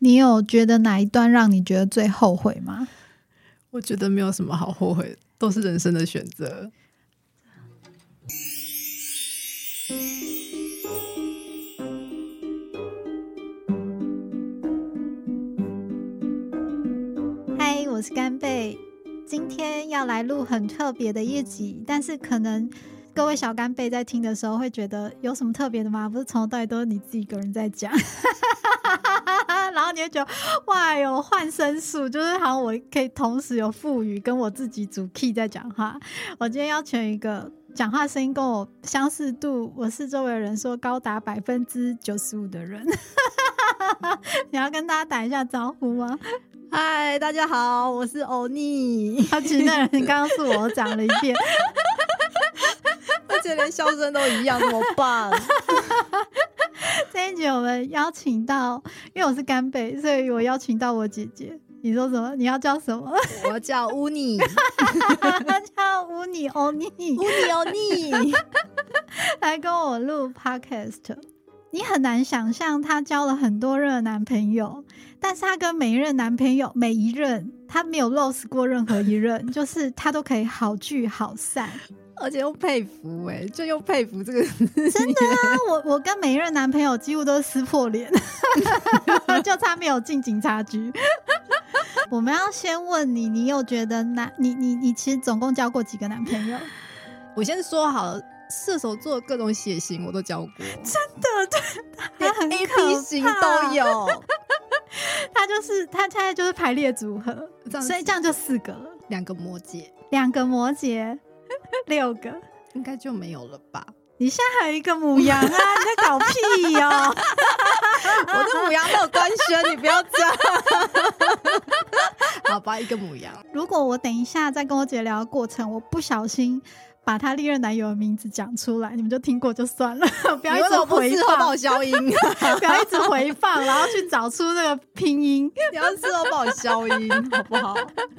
你有觉得哪一段让你觉得最后悔吗？我觉得没有什么好后悔，都是人生的选择。嗨，我是干贝，今天要来录很特别的一集，但是可能各位小干贝在听的时候会觉得有什么特别的吗？不是从头到尾都是你自己一个人在讲，你会觉得哇，有换声术，就是好像我可以同时有副语跟我自己主 key 在讲话。我今天邀请一个讲话声音跟我相似度，我是周围人说高达百分之九十五的人。你要跟大家打一下招呼吗？嗨，大家好，我是欧尼。而且那人刚刚是我讲了一遍，而且连笑声都一样，怎么办？这一集我们邀请到，因为我是干贝，所以我邀请到我姐姐。你说什么？你要叫什么？我叫乌尼，叫乌尼欧尼，乌尼欧尼，来跟我录 podcast。你很难想象，她交了很多任男朋友，但是她跟每一任男朋友，每一任她没有 lose 过任何一任，就是她都可以好聚好散，而且又佩服哎、就又佩服这个真的啊！我我跟每一任男朋友几乎都是撕破脸，就差没有进警察局。我们要先问你，你有觉得男你你你其实总共交过几个男朋友？我先说好了，射手座各种血型我都教过，真的，对，连他很 A 可 B 型都有，他就是他现在就是排列组合，所以这样就四个了，两个摩羯两个摩羯，六个。应该就没有了吧？你现在还有一个母羊啊！你在搞屁哦！我的母羊没有官宣，你不要这样。好吧，一个母羊，如果我等一下再跟我姐聊的过程，我不小心把她历任男友的名字讲出来，你们就听过就算了，不要一直回放音？不要一直回放，然后去找出那个拼音。你要事后帮我消音，好不好？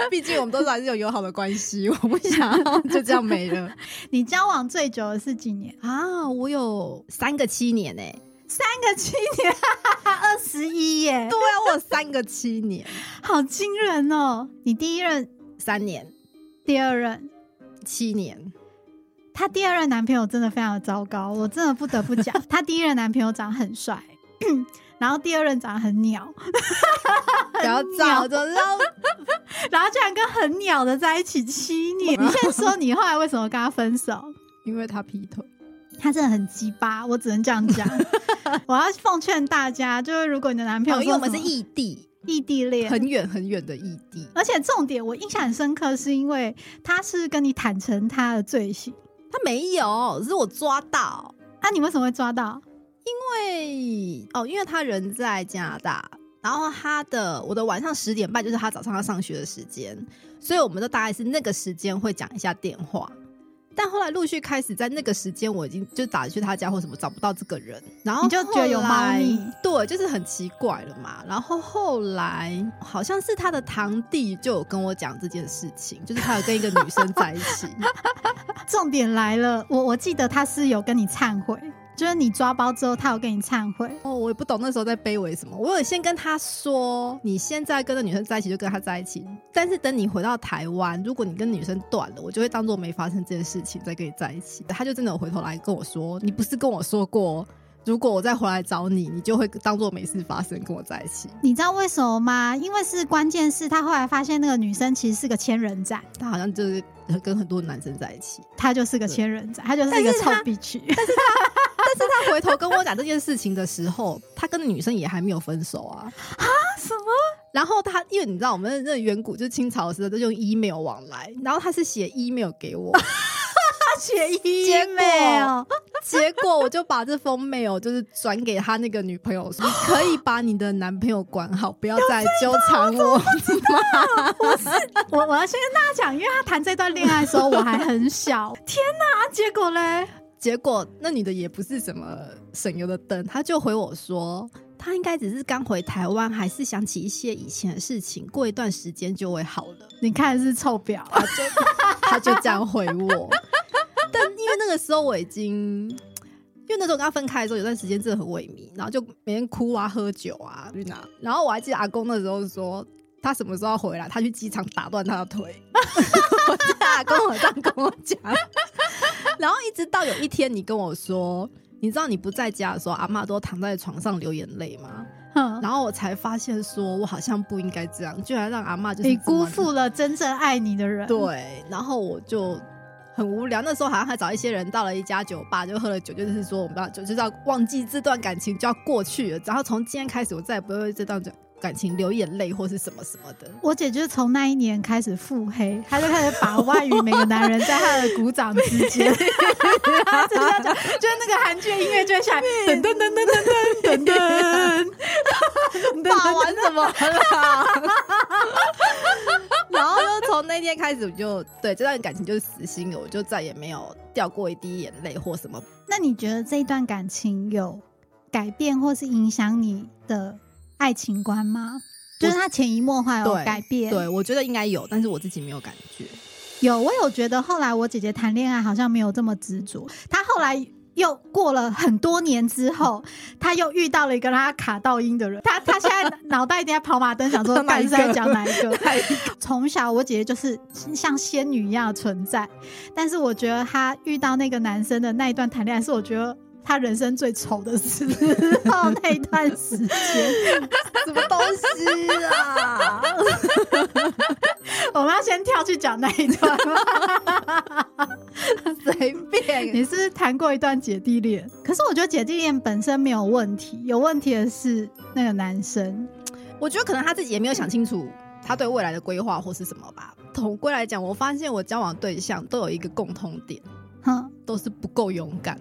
毕竟我们都是还是有友好的关系，我不想就这样没了你交往最久的是几年？啊！我有三个七年呢、三个七年，二十一耶，对啊，我有三个七年，好惊人哦！你第一任、三年、第二任，七年，她第二任男朋友真的非常的糟糕，我真的不得不讲，她第一任男朋友长得很帅，然后第二任长得很鸟，不要找着让然后居然跟很鸟的在一起七年。你先说你后来为什么跟他分手？因为他劈腿。他真的很鸡巴，我只能这样讲。我要奉劝大家，就是如果你的男朋友哦，因为我们是异地，异地恋，很远很远的异地。而且重点我印象很深刻，是因为他是跟你坦诚他的罪行。他没有，只是我抓到。那、你为什么会抓到？因为哦，因为他人在加拿大，然后他的我的晚上十点半就是他早上要上学的时间，所以我们都大概是那个时间会讲一下电话。但后来陆续开始在那个时间，我已经就打去他家或什么找不到这个人，然后你就觉得有猫腻对，就是很奇怪了嘛。然后后来好像是他的堂弟就有跟我讲这件事情，就是他有跟一个女生在一起，重点来了，我我记得他是有跟你忏悔，就是你抓包之后，他有跟你忏悔。哦，我也不懂那时候在卑微什么。我有先跟他说，你现在跟那女生在一起就跟他在一起，但是等你回到台湾，如果你跟女生断了，我就会当做没发生这件事情再跟你在一起。他就真的有回头来跟我说，你不是跟我说过，如果我再回来找你，你就会当做没事发生跟我在一起。你知道为什么吗？因为是关键是他后来发现那个女生其实是个千人斩，他好像就是跟很多男生在一起，他就是个千人斩，他就是一个臭但是他。但是他回头跟我讲这件事情的时候，他跟女生也还没有分手啊。什么？然后他，因为你知道我们那远古就是清朝的时候都用 email 往来，然后他是写 email 给我，结果？结果我就把这封 mail 就是转给他那个女朋友说，你 可以把你的男朋友管好，不要再纠缠我。我我要先跟大家讲，因为他谈这段恋爱的时候我还很小，天哪！结果嘞，结果那女的也不是什么省油的灯，她就回我说。她应该只是刚回台湾，还是想起一些以前的事情，过一段时间就会好了。你看是臭婊，他就他就这样回我，那个时候我已经因为那时候跟他分开的时候，有段时间真的很萎靡，然后就每天哭啊、喝酒啊去哪。然后我还记得阿公那时候说，他什么时候要回来，他去机场打断他的腿。我阿公有这样跟我讲。然后一直到有一天，你跟我说，你知道你不在家的时候，阿妈都躺在床上流眼泪吗？哼，然后我才发现，说我好像不应该这样，居然让阿妈就是你辜负了真正爱你的人。，对，然后我就很无聊。那时候好像还找一些人到了一家酒吧，就喝了酒，就是说我们要就就是要忘记这段感情就要过去了。然后从今天开始，我再也不会为这段感情流眼泪或是什么什么的。我姐就是从那一年开始腹黑，她就开始把外语每个男人在她的鼓掌之间，她就是要讲，就是那个韩剧音乐就会下来，噔噔噔噔噔噔噔噔，把玩什么啦？然后就从那天开始，我就对这段感情就是死心了，我就再也没有掉过一滴眼泪或什么。那你觉得这一段感情有改变或是影响你的爱情观吗？就是他潜移默化有改变，对，我觉得应该有，但是我自己没有感觉。有，我有觉得后来我姐姐谈恋爱好像没有这么执着，她后来。又过了很多年之后，他又遇到了一个让他卡到音的人。他他现在脑袋一定在跑马灯，想说 哪一个干是在讲 哪一个？从小我姐姐就是像仙女一样的存在，但是我觉得她遇到那个男生的那一段谈恋爱，是我觉得她人生最丑的时候那一段时间。什么东西啊？我们要先跳去讲那一段吗？你是谈过一段姐弟恋？可是我觉得姐弟恋本身没有问题，有问题的是那个男生。我觉得可能他自己也没有想清楚他对未来的规划或是什么吧。统归来讲，我发现我交往对象都有一个共通点，哼，都是不够勇敢。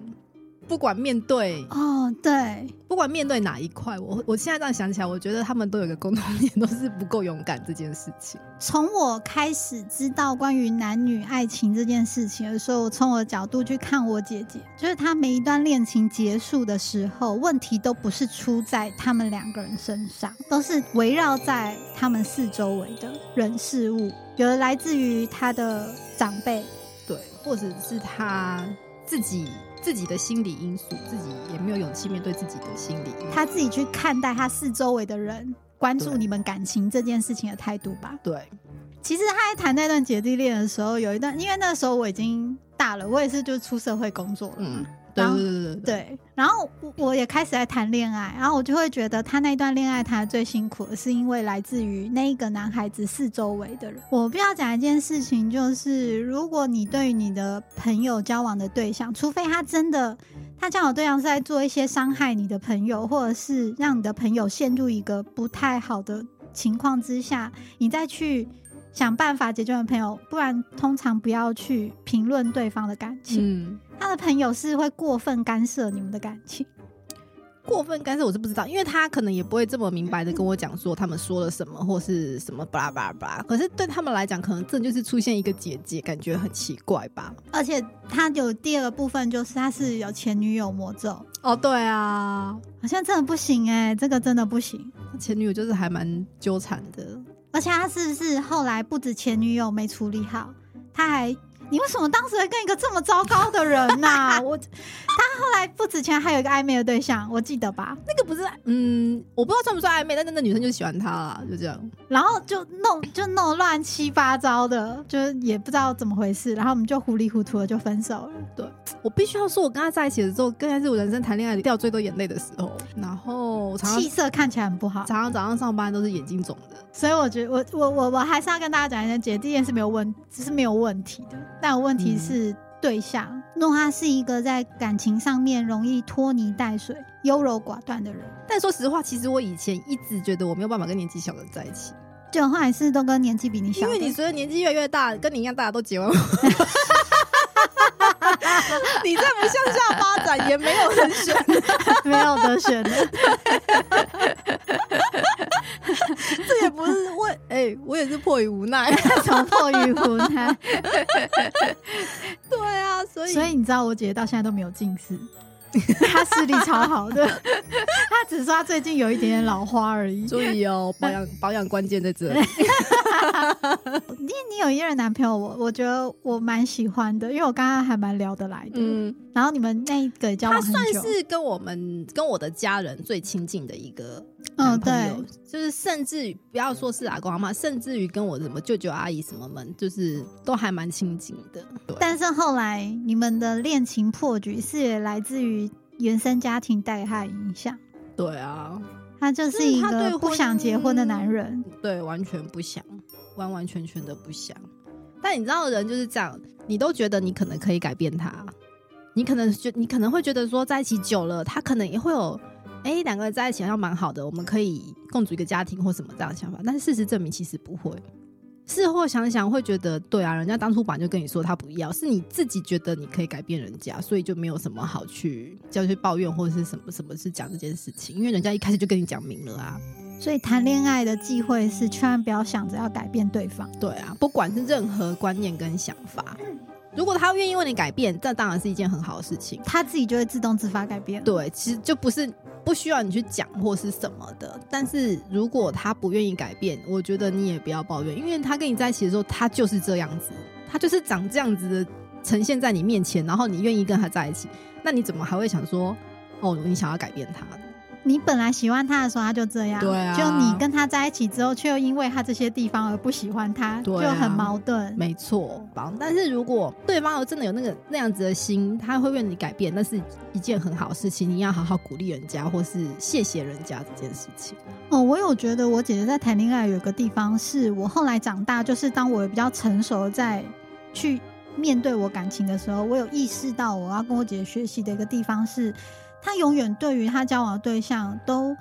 不管面对哦，对，不管面对哪一块，我我现在这样想起来，我觉得他们都有一个共同点，都是不够勇敢这件事情。从我开始知道关于男女爱情这件事情的时候，我从我的角度去看我姐姐，就是她每一段恋情结束的时候，问题都不是出在他们两个人身上，都是围绕在他们四周围的人事物，有的来自于他的长辈，对，或者是他自己自己的心理因素，自己也没有勇气面对自己的心理因素。他自己去看待他四周围的人，关注你们感情这件事情的态度吧。对，其实他在谈那段姐弟恋的时候，有一段，因为那时候我已经大了，我也是就出社会工作了嘛。嗯，对然后对对对对，对，然后我我也开始在谈恋爱，然后我就会觉得他那段恋爱谈的最辛苦的是因为来自于那一个男孩子四周围的人。我必须要讲一件事情，就是如果你对于你的朋友交往的对象，除非他真的他交往对象是在做一些伤害你的朋友，或者是让你的朋友陷入一个不太好的情况之下，你再去。想办法解决你的朋友，不然通常不要去评论对方的感情。嗯，他的朋友是会过分干涉你们的感情。过分干涉我是不知道，因为他可能也不会这么明白的跟我讲说他们说了什么或是什么巴拉巴拉巴拉。可是对他们来讲，可能这就是出现一个姐姐，感觉很奇怪吧？而且他有第二个部分，就是他是有前女友魔咒，哦，对啊，好像真的不行哎、这个真的不行。前女友就是还蛮纠缠的。而且他是不是后来不止前女友没处理好，他还你为什么当时会跟一个这么糟糕的人呐、我他后来不止前还有一个暧昧的对象，我记得吧？那个不是，嗯，我不知道算不算暧昧，但那那女生就喜欢他啦，就这样。然后就弄就弄乱七八糟的，就是也不知道怎么回事，然后我们就糊里糊涂的就分手了。对我必须要说，我跟他在一起的时候，更才是我人生谈恋爱掉最多眼泪的时候。然后气色看起来很不好，常常早上上班都是眼睛肿的。所以我觉得我我我我还是要跟大家讲一下，姐弟恋是没有问，只是没有问题的，但有问题是对象。若他是一个在感情上面容易拖泥带水、优柔寡断的人，但说实话，其实我以前一直觉得我没有办法跟年纪小的在一起，就后来是都跟年纪比你小，因为你随着年纪越来越大，跟你一样大家都结婚。你再不向下发展，也没有人选。没有得选的。这也不是我哎、我也是迫于无奈。从迫于无奈，对啊，所以所以你知道我姐姐到现在都没有近视，她视力超好的，她只说她最近有一点点老花而已。注意哦，保养保养关键在这里。你你有一任男朋友，我我觉得我蛮喜欢的，因为我刚刚还蛮聊得来的。嗯，然后你们那一个交他往很久，算是跟我们跟我的家人最亲近的一个嗯男朋友，对，就是甚至于不要说是阿公阿妈，甚至于跟我什么舅舅阿姨什么们，就是都还蛮亲近的。对，但是后来你们的恋情破局是也来自于原生家庭带给他的影响，对啊，他就是一个不想结婚的男人。对，完全不想，完完全全的不想。但你知道，人就是这样，你都觉得你可能可以改变他，你可能觉你可能会觉得说，在一起久了，他可能也会有，哎，两个人在一起好像蛮好的，我们可以共组一个家庭或什么这样的想法。但是事实证明，其实不会。事后想想，会觉得对啊，人家当初本来就跟你说他不要，是你自己觉得你可以改变人家，所以就没有什么好去叫去抱怨或者是什么什么是讲这件事情，因为人家一开始就跟你讲明了啊。所以谈恋爱的忌讳是，千万不要想着要改变对方。对啊，不管是任何观念跟想法，如果他愿意为你改变，这当然是一件很好的事情。他自己就会自动自发改变。对，其实就不是不需要你去讲或是什么的。但是如果他不愿意改变，我觉得你也不要抱怨，因为他跟你在一起的时候，他就是这样子，他就是长这样子的呈现在你面前，然后你愿意跟他在一起，那你怎么还会想说，哦，你想要改变他呢？你本来喜欢他的时候，他就这样。对啊就你跟他在一起之后，却又因为他这些地方而不喜欢他，对啊就很矛盾。没错，但是如果对方真的有那个那样子的心，他会为你改变，那是一件很好的事情。你要好好鼓励人家，或是谢谢人家这件事情。哦，我有觉得我姐姐在谈恋爱有个地方是我后来长大，就是当我比较成熟在去面对我感情的时候，我有意识到我要跟我姐姐学习的一个地方是，他永远对于他交往的对象都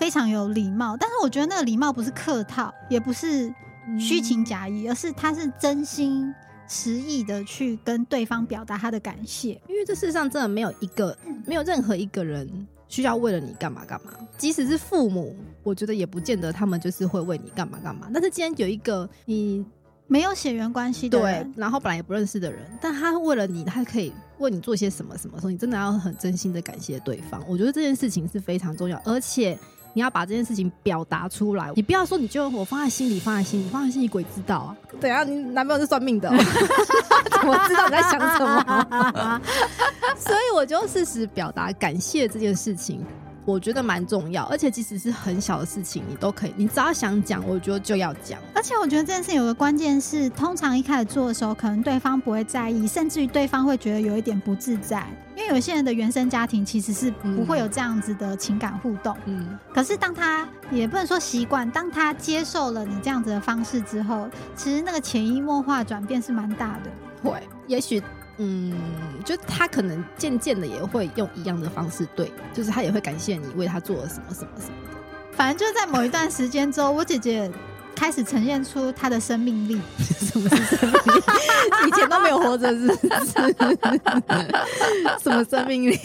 非常有礼貌，但是我觉得那个礼貌不是客套，也不是虚情假意，而是他是真心实意的去跟对方表达他的感谢。因为这世上真的没有一个，没有任何一个人需要为了你干嘛干嘛。即使是父母，我觉得也不见得他们就是会为你干嘛干嘛。但是今天有一个你没有血缘关系的对人，，然后本来也不认识的人，但他为了你，他可以为你做些什么什么时候，你真的要很真心的感谢对方。我觉得这件事情是非常重要，而且你要把这件事情表达出来。你不要说你就我放在心里，放在心里，放在心里，鬼知道啊！等一下你男朋友是算命的、哦，怎么知道你在想什么？所以我就适时表达感谢这件事情。我觉得蛮重要，而且即使是很小的事情，你都可以，你只要想讲，我觉得就要讲。而且我觉得这件事有个关键是，通常一开始做的时候，可能对方不会在意，甚至于对方会觉得有一点不自在，因为有些人的原生家庭其实是不会有这样子的情感互动。嗯，可是当他也不能说习惯，当他接受了你这样子的方式之后，其实那个潜移默化转变是蛮大的。会，也许，嗯，就他可能渐渐的也会用一样的方式对，就是他也会感谢你为他做了什么什么什么的。反正就是在某一段时间之后，我姐姐开始呈现出她的生命力。什么是生命力？以前都没有活着，是不是？什么生命力？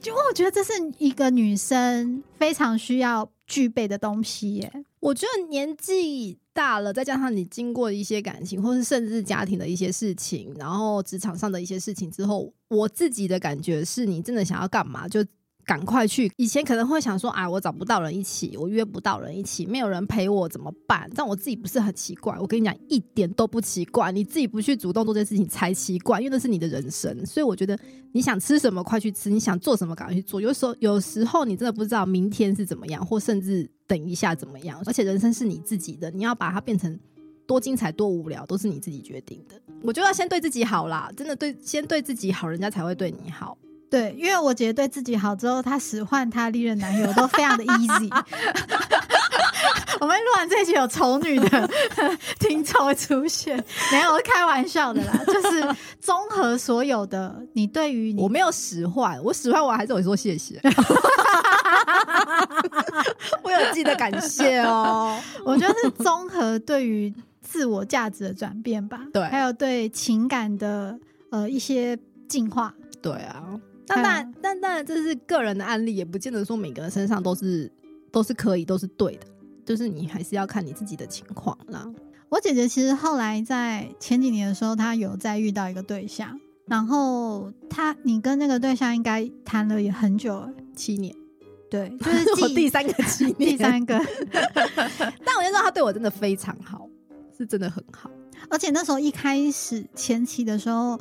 就我觉得这是一个女生非常需要具备的东西耶。我觉得年纪大了，再加上你经过一些感情，或是甚至家庭的一些事情，然后职场上的一些事情之后，我自己的感觉是你真的想要干嘛就。赶快去！以前可能会想说，啊，我找不到人一起，我约不到人一起，没有人陪我怎么办？但我自己不是很奇怪。我跟你讲，一点都不奇怪。你自己不去主动做这件事情才奇怪，因为那是你的人生。所以我觉得，你想吃什么快去吃，你想做什么赶快去做。有时候，有时候你真的不知道明天是怎么样，或甚至等一下怎么样。而且人生是你自己的，你要把它变成多精彩、多无聊，都是你自己决定的。我就要先对自己好啦，真的对，先对自己好，人家才会对你好。对，因为我姐姐对自己好之后，她使唤她历任男友都非常的 easy。我们录完这一集有丑女的听众会出现，没有，开玩笑的啦，就是综合所有的你对于你我没有使唤，我使唤我还是会说谢谢，我有记得感谢哦。我觉得是综合对于自我价值的转变吧，对还有对情感的呃一些进化。对啊，但但当然这是个人的案例，也不见得说每个人身上都是都是可以，都是对的。就是你还是要看你自己的情况啦。我姐姐其实后来在前几年的时候，她有再遇到一个对象，然后她你跟那个对象应该谈了也很久了，七年，对，就是我第三个七 年，第三个，但我就知道他对我真的非常好，是真的很好。而且那时候一开始前期的时候，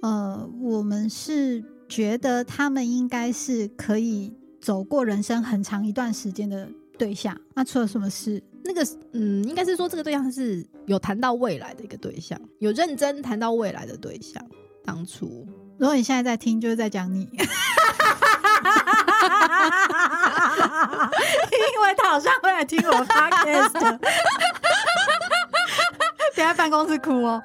呃，我们是觉得他们应该是可以走过人生很长一段时间的对象。那出了什么事？那个嗯，应该是说这个对象是有谈到未来的一个对象，有认真谈到未来的对象。当初如果你现在在听，就是在讲你，因为他好像会来听我 podcast，别在办公室哭哦。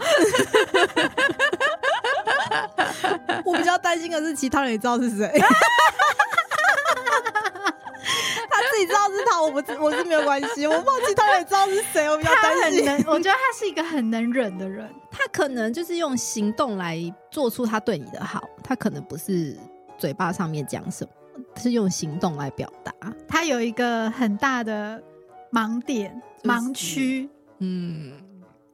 我比较担心的是，其他人也知道是谁。他自己知道是他，我不知我是没有关系。我怕其他人也知道是谁，我比较担心。很能，我觉得他是一个很能忍的人。他可能就是用行动来做出他对你的好，他可能不是嘴巴上面讲什么，是用行动来表达。他有一个很大的盲点、就是盲区，嗯，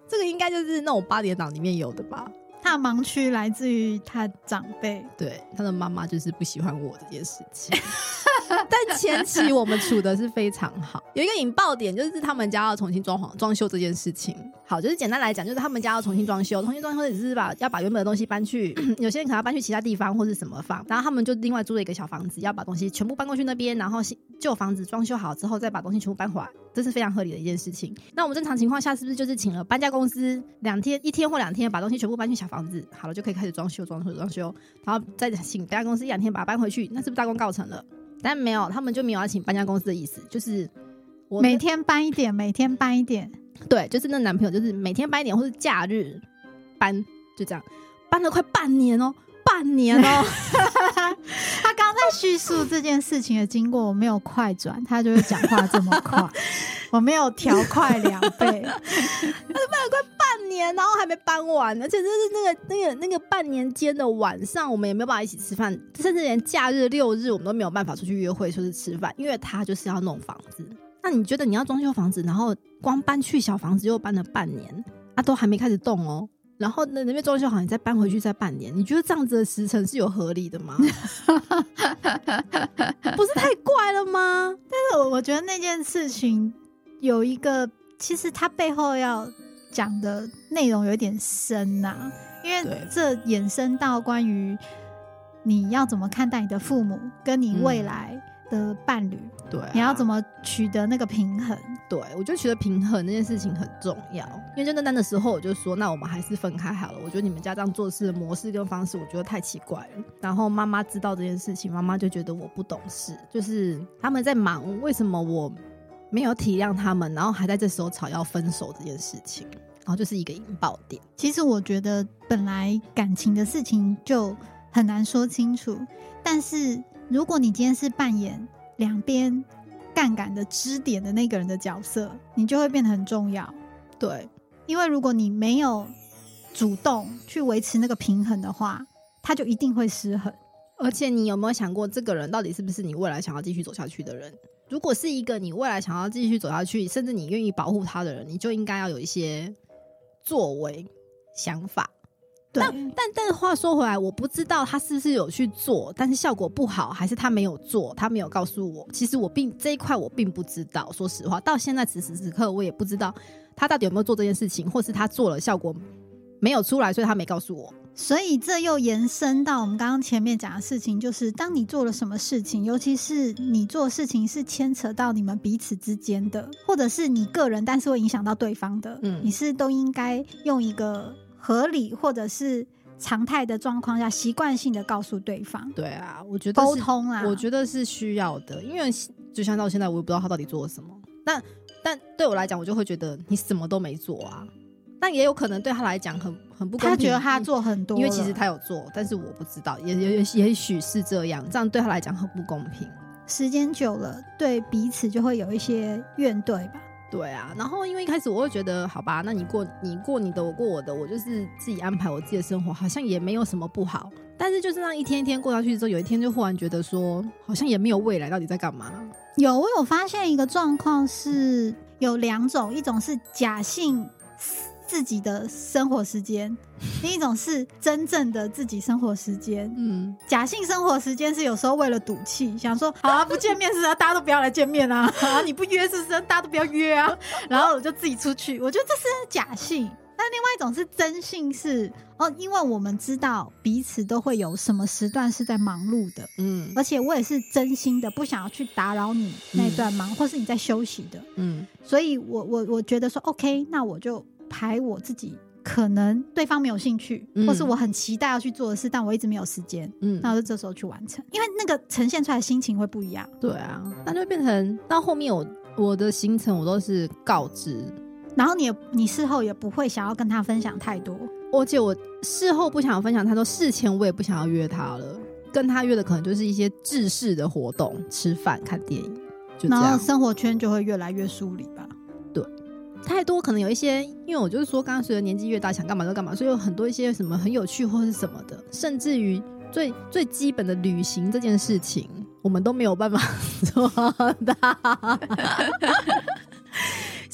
这个应该就是那种八点档里面有的吧？他的盲区来自于他长辈。对，他的妈妈就是不喜欢我这件事情。但前期我们处的是非常好，有一个引爆点就是他们家要重新装潢装修这件事情。好，就是简单来讲，就是他们家要重新装修，重新装修只是把要把原本的东西搬去，有些人可能要搬去其他地方或是什么房，然后他们就另外租了一个小房子，要把东西全部搬过去那边，然后新旧房子装修好之后再把东西全部搬回来，这是非常合理的一件事情。那我们正常情况下是不是就是请了搬家公司两天一天或两天把东西全部搬去小房子，好了就可以开始装修装修装修，然后再请搬家公司一两天把它搬回去，那是不是大功告成了？但没有，他们就没有要请搬家公司的意思，就是我每天搬一点，每天搬一点。对，就是那男朋友就是每天搬一点，或是假日搬，就这样搬了快半年哦，半年哦，他刚在叙述这件事情的经过，我没有快转，他就是讲话这么快，我没有调快两倍。搬了快半年，然后还没搬完，而且就是那个那个那个半年间的晚上，我们也没有办法一起吃饭，甚至连假日六日我们都没有办法出去约会，说是吃饭，因为他就是要弄房子。那你觉得你要装修房子，然后光搬去小房子又搬了半年，啊，都还没开始动哦。然后那那边装修好，你再搬回去再半年，你觉得这样子的时程是有合理的吗？不是太怪了吗？但是我我觉得那件事情有一个，其实它背后要讲的内容有点深呐、因为这衍生到关于你要怎么看待你的父母，跟你未来的伴侣，对、啊，你要怎么取得那个平衡。对，我就觉得平衡这件事情很重要。因为就那单的时候，我就说，那我们还是分开好了。我觉得你们家这样做事的模式跟方式，我觉得太奇怪了。然后妈妈知道这件事情，妈妈就觉得我不懂事，就是他们在忙，为什么我没有体谅他们，然后还在这时候吵要分手这件事情，然后就是一个引爆点。其实我觉得本来感情的事情就很难说清楚，但是如果你今天是扮演两边杠杆的支点的那个人的角色，你就会变得很重要。对，因为如果你没有主动去维持那个平衡的话，他就一定会失衡。而且你有没有想过，这个人到底是不是你未来想要继续走下去的人？如果是一个你未来想要继续走下去，甚至你愿意保护他的人，你就应该要有一些作为、想法。对，但但是话说回来，我不知道他是不是有去做，但是效果不好，还是他没有做，他没有告诉我。其实我并这一块我并不知道，说实话，到现在此时此刻我也不知道他到底有没有做这件事情，或是他做了效果没有出来，所以他没告诉我。所以这又延伸到我们刚刚前面讲的事情，就是当你做了什么事情，尤其是你做事情是牵扯到你们彼此之间的，或者是你个人，但是会影响到对方的，嗯你是都应该用一个合理或者是常态的状况下，习惯性的告诉对方对啊，我觉得沟通啊。我觉得是需要的，因为就像到现在，我也不知道他到底做了什么。但但对我来讲，我就会觉得你什么都没做啊。但也有可能对他来讲很很不公平，他觉得他做很多，因为其实他有做，但是我不知道，也也也也许是这样，这样对他来讲很不公平。时间久了，对彼此就会有一些怨怼吧。对啊，然后因为一开始我会觉得，好吧，那你过你过你的，我过我的，我就是自己安排我自己的生活，好像也没有什么不好。但是就是这样一天一天过下去之后，有一天就忽然觉得说，好像也没有未来，到底在干嘛？有，我有发现一个状况是有两种，一种是假性自己的生活时间，另一种是真正的自己生活时间。嗯，假性生活时间是有时候为了赌气，想说好啊，不见面是啊，大家都不要来见面啊，啊，你不约是不是？大家都不要约啊，然后我就自己出去。我觉得这是假性。那另外一种是真性，是哦，因为我们知道彼此都会有什么时段是在忙碌的，嗯而且我也是真心的不想要去打扰你那段忙，或是你在休息的，嗯所以我我我觉得说 OK，那我就排我自己可能对方没有兴趣，嗯。或是我很期待要去做的事，但我一直没有时间，嗯，那我就这时候去完成，因为那个呈现出来的心情会不一样。对啊，那就变成到后面我我的行程我都是告知，然后你也你事后也不会想要跟他分享太多，而且我事后不想分享太多，事前我也不想要约他了，跟他约的可能就是一些制式的活动，吃饭、看电影，就然后。生活圈就会越来越疏离吧。太多可能有一些，因为我就是说，刚刚随着年纪越大，想干嘛就干嘛，所以有很多一些什么很有趣或是什么的，甚至于最最基本的旅行这件事情，我们都没有办法 做到。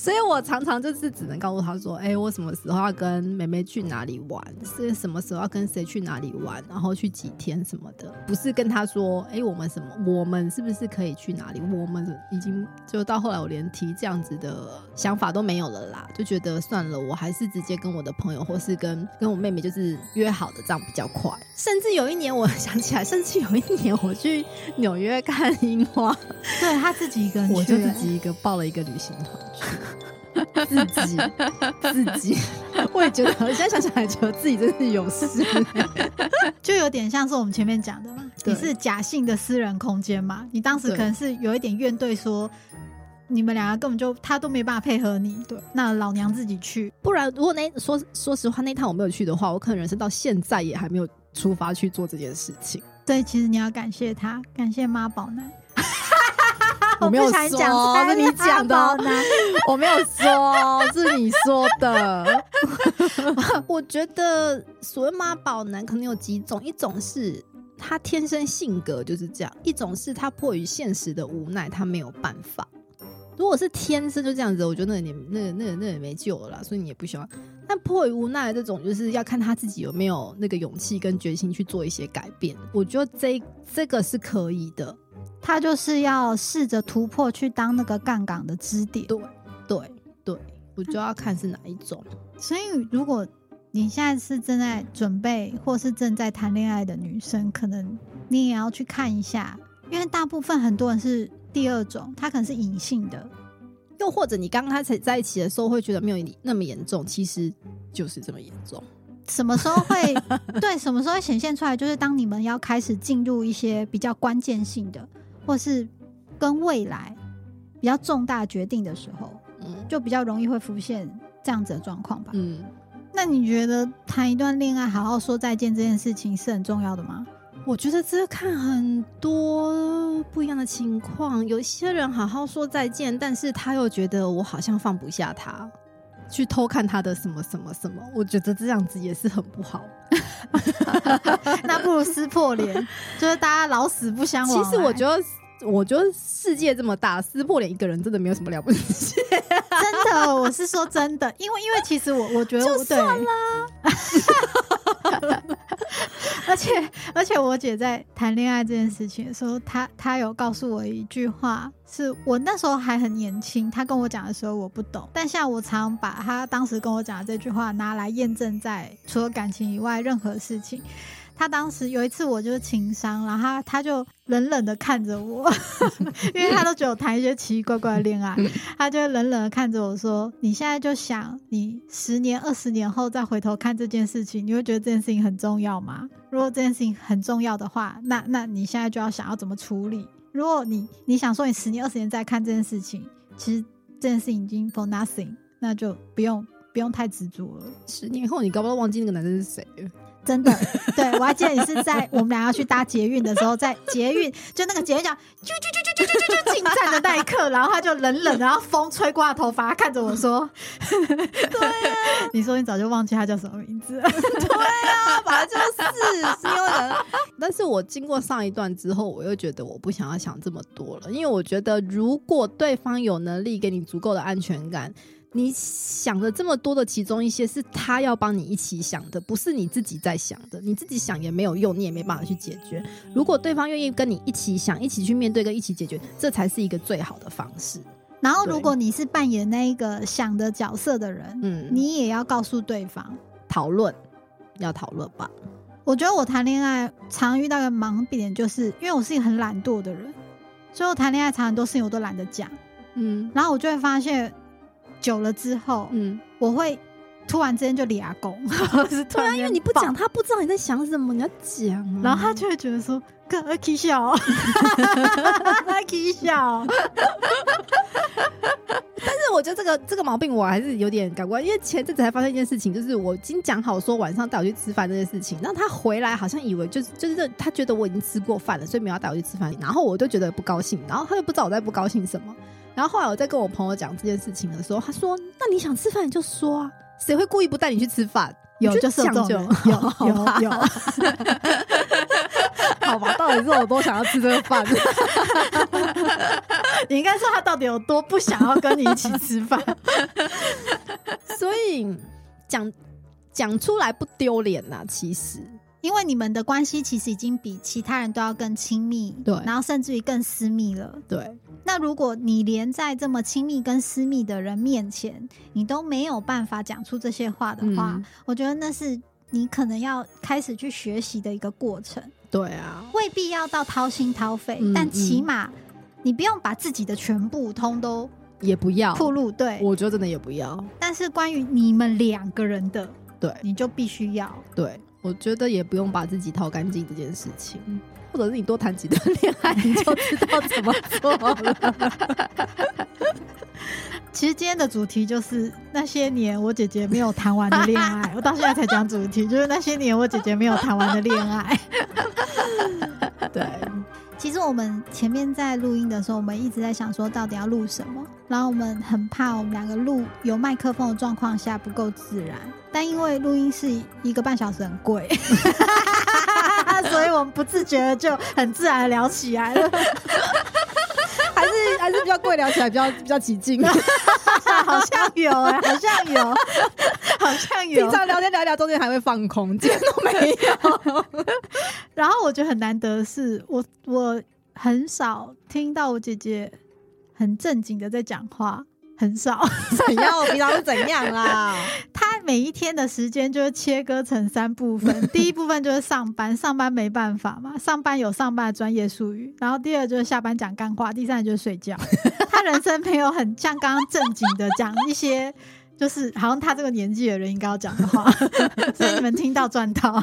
所以我常常就是只能告诉他说：“哎、我什么时候要跟妹妹去哪里玩？是什么时候要跟谁去哪里玩？然后去几天什么的，不是跟他说：哎、我们什么？我们是不是可以去哪里？我们已经就到后来，我连提这样子的想法都没有了啦，就觉得算了，我还是直接跟我的朋友或是跟跟我妹妹就是约好的，这样比较快。甚至有一年，我想起来，甚至有一年我去纽约看樱花，对他自己一个人去，我就自己一个报了一个旅行团去。自 己自己，我也觉得，我现在想想还觉得自己真是有事。就有点像是我们前面讲的嘛，你是假性的私人空间嘛，你当时可能是有一点怨对说。你们两个根本就他都没办法配合你，对，那老娘自己去，不然，如果那说说实话，那趟我没有去的话，我可能人生到现在也还没有出发去做这件事情。所以其实你要感谢他，感谢妈宝男。我没有想说讲，是你讲的 我没有说，是你说的。我觉得所谓妈宝男可能有几种，一种是他天生性格就是这样，一种是他迫于现实的无奈，他没有办法。如果是天生就这样子，我觉得那个你那个那个那也没救了啦，所以你也不喜欢。但迫于无奈这种，就是要看他自己有没有那个勇气跟决心去做一些改变。我觉得这这个是可以的。他就是要试着突破，去当那个杠杆的支点。对对对，我就要看是哪一种。所以，如果你现在是正在准备或是正在谈恋爱的女生，可能你也要去看一下，因为大部分很多人是第二种，他可能是隐性的。又或者你刚刚他才在一起的时候会觉得没有你那么严重，其实就是这么严重。什么时候会 对？什么时候会显现出来？就是当你们要开始进入一些比较关键性的，或是跟未来比较重大决定的时候，嗯就比较容易会浮现这样子的状况吧。嗯，那你觉得谈一段恋爱，好好说再见这件事情是很重要的吗？我觉得这看很多不一样的情况。有一些人好好说再见，但是他又觉得我好像放不下他，去偷看他的什么什么什么。我觉得这样子也是很不好。那不如撕破脸，就是大家老死不相往来。其实我觉得。我觉得世界这么大，撕破脸一个人真的没有什么了不起。真的，我是说真的，因为因为其实我我觉得我对，而且而且我姐在谈恋爱这件事情的时候，她她有告诉我一句话，是我那时候还很年轻，她跟我讲的时候我不懂，但现在我常把她当时跟我讲的这句话拿来验证在除了感情以外任何事情。他当时有一次我就是情商，然后他他就冷冷的看着我，因为他都觉得我谈一些奇奇怪怪的恋爱，他就冷冷的看着我说：“你现在就想，你十年、二十年后再回头看这件事情，你会觉得这件事情很重要吗？如果这件事情很重要的话，那那你现在就要想要怎么处理。如果你你想说你十年、二十年再看这件事情，其实这件事情已经 for nothing，那就不用不用太执着了。十年后，你搞不好忘记那个男生是谁了。真的，对我还记得你是在我们俩要去搭捷运的时候，在捷运就那个捷运讲啾啾啾啾啾啾啾进站的那一刻，然后他就冷冷的，然后风吹过他头发，看着我说：“对啊，你说你早就忘记他叫什么名字了。啊，反正就是是因为人。但是我经过上一段之后，我又觉得我不想要想这么多了，因为我觉得如果对方有能力给你足够的安全感，你想的这么多的其中一些是他要帮你一起想的，不是你自己在想的。你自己想也没有用，你也没办法去解决。如果对方愿意跟你一起想，一起去面对，跟一起解决，这才是一个最好的方式。然后，如果你是扮演那一个想的角色的人，嗯，你也要告诉对方。讨论要讨论吧。我觉得我谈恋爱常遇到的盲点，就是因为我是一个很懒惰的人，所以我谈恋爱常很多事情我都懒得讲，嗯然后我就会发现，久了之后，嗯，我会突然之间就俩拱，或 是突对啊，然因为你不爆讲，他不知道你在想什么，你要讲、啊。然后他就会觉得说：“哥，可笑，可笑。但是我觉得这个这个毛病我还是有点改不因为前阵子才发生一件事情，就是我已经讲好说晚上带我去吃饭这件事情，然后他回来好像以为就是就是这他觉得我已经吃过饭了，所以没有要带我去吃饭，然后我就觉得不高兴，然后他又不知道我在不高兴什么，然后后来我在跟我朋友讲这件事情的时候，他说：“那你想吃饭你就说啊，谁会故意不带你去吃饭？”有就是有这种讲就人有 有有，好吧，到底是有多想要吃这个饭？你应该说他到底有多不想要跟你一起吃饭？所以讲讲出来不丢脸呐，其实。因为你们的关系其实已经比其他人都要更亲密，对然后甚至于更私密了。对，那如果你连在这么亲密跟私密的人面前，你都没有办法讲出这些话的话，嗯我觉得那是你可能要开始去学习的一个过程，对啊，未必要到掏心掏肺，嗯但起码你不用把自己的全部通都也不要，暴露。对，我觉得真的也不要。但是关于你们两个人的，对你就必须要。对，我觉得也不用把自己掏干净这件事情，或者是你多谈几段恋爱，你就知道怎么做了。其实今天的主题就是那些年我姐姐没有谈完的恋爱，我到现在才讲主题，就是那些年我姐姐没有谈完的恋爱。对，其实我们前面在录音的时候，我们一直在想说到底要录什么，然后我们很怕我们两个录有麦克风的状况下不够自然，但因为录音是一个半小时很贵，所以我们不自觉的就很自然的聊起来了，还是还是比较贵，聊起来比较比较起劲。好像有哎、好像有，好像有平。常聊天聊一聊，中间还会放空，今天都没有。然后我觉得很难得的是，我我很少听到我姐姐很正经的在讲话，很少。怎样？我平常是怎样啦？他每一天的时间就是切割成三部分，第一部分就是上班，上班没办法嘛，上班有上班的专业术语，然后第二就是下班讲干话，第三就是睡觉。他人生没有很像刚刚正经的讲一些。就是好像他这个年纪的人应该要讲的话，所以你们听到赚到。好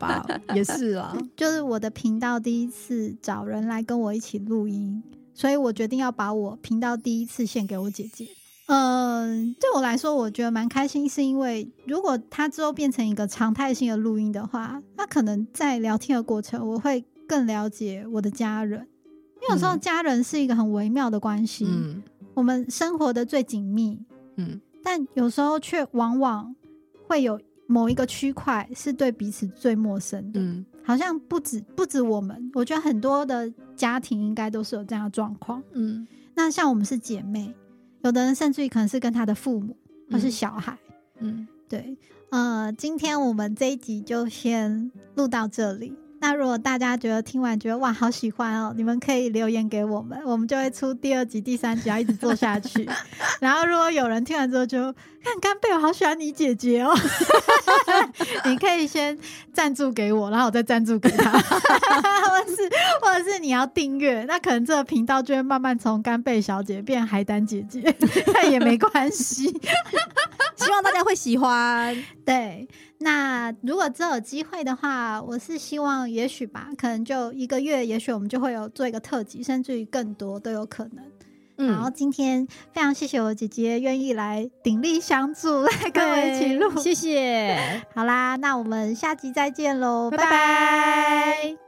吧，也是啊。就是我的频道第一次找人来跟我一起录音，所以我决定要把我频道第一次献给我姐姐。嗯，对我来说，我觉得蛮开心，是因为如果它之后变成一个常态性的录音的话，那可能在聊天的过程，我会更了解我的家人，因为有时候嗯家人是一个很微妙的关系，嗯我们生活的最紧密，嗯，但有时候却往往会有某一个区块是对彼此最陌生的。嗯好像不止不止我们，我觉得很多的家庭应该都是有这样的状况。嗯那像我们是姐妹，有的人甚至于可能是跟他的父母或是小孩。嗯，对，呃，今天我们这一集就先录到这里。那如果大家觉得听完觉得哇好喜欢哦，你们可以留言给我们，我们就会出第二集、第三集，要一直做下去。然后如果有人听完之后就看干贝，我好喜欢你姐姐哦，你可以先赞助给我，然后我再赞助给他，或者是或者是你要订阅，那可能这个频道就会慢慢从干贝小姐变海胆姐姐，但也没关系。希望大家会喜欢。对，那如果真有机会的话，我是希望也许吧，可能就一个月，也许我们就会有做一个特辑，甚至于更多都有可能。然后嗯，今天非常谢谢我姐姐愿意来鼎力相助，来跟我一起录。谢谢。好啦，那我们下集再见喽，拜拜拜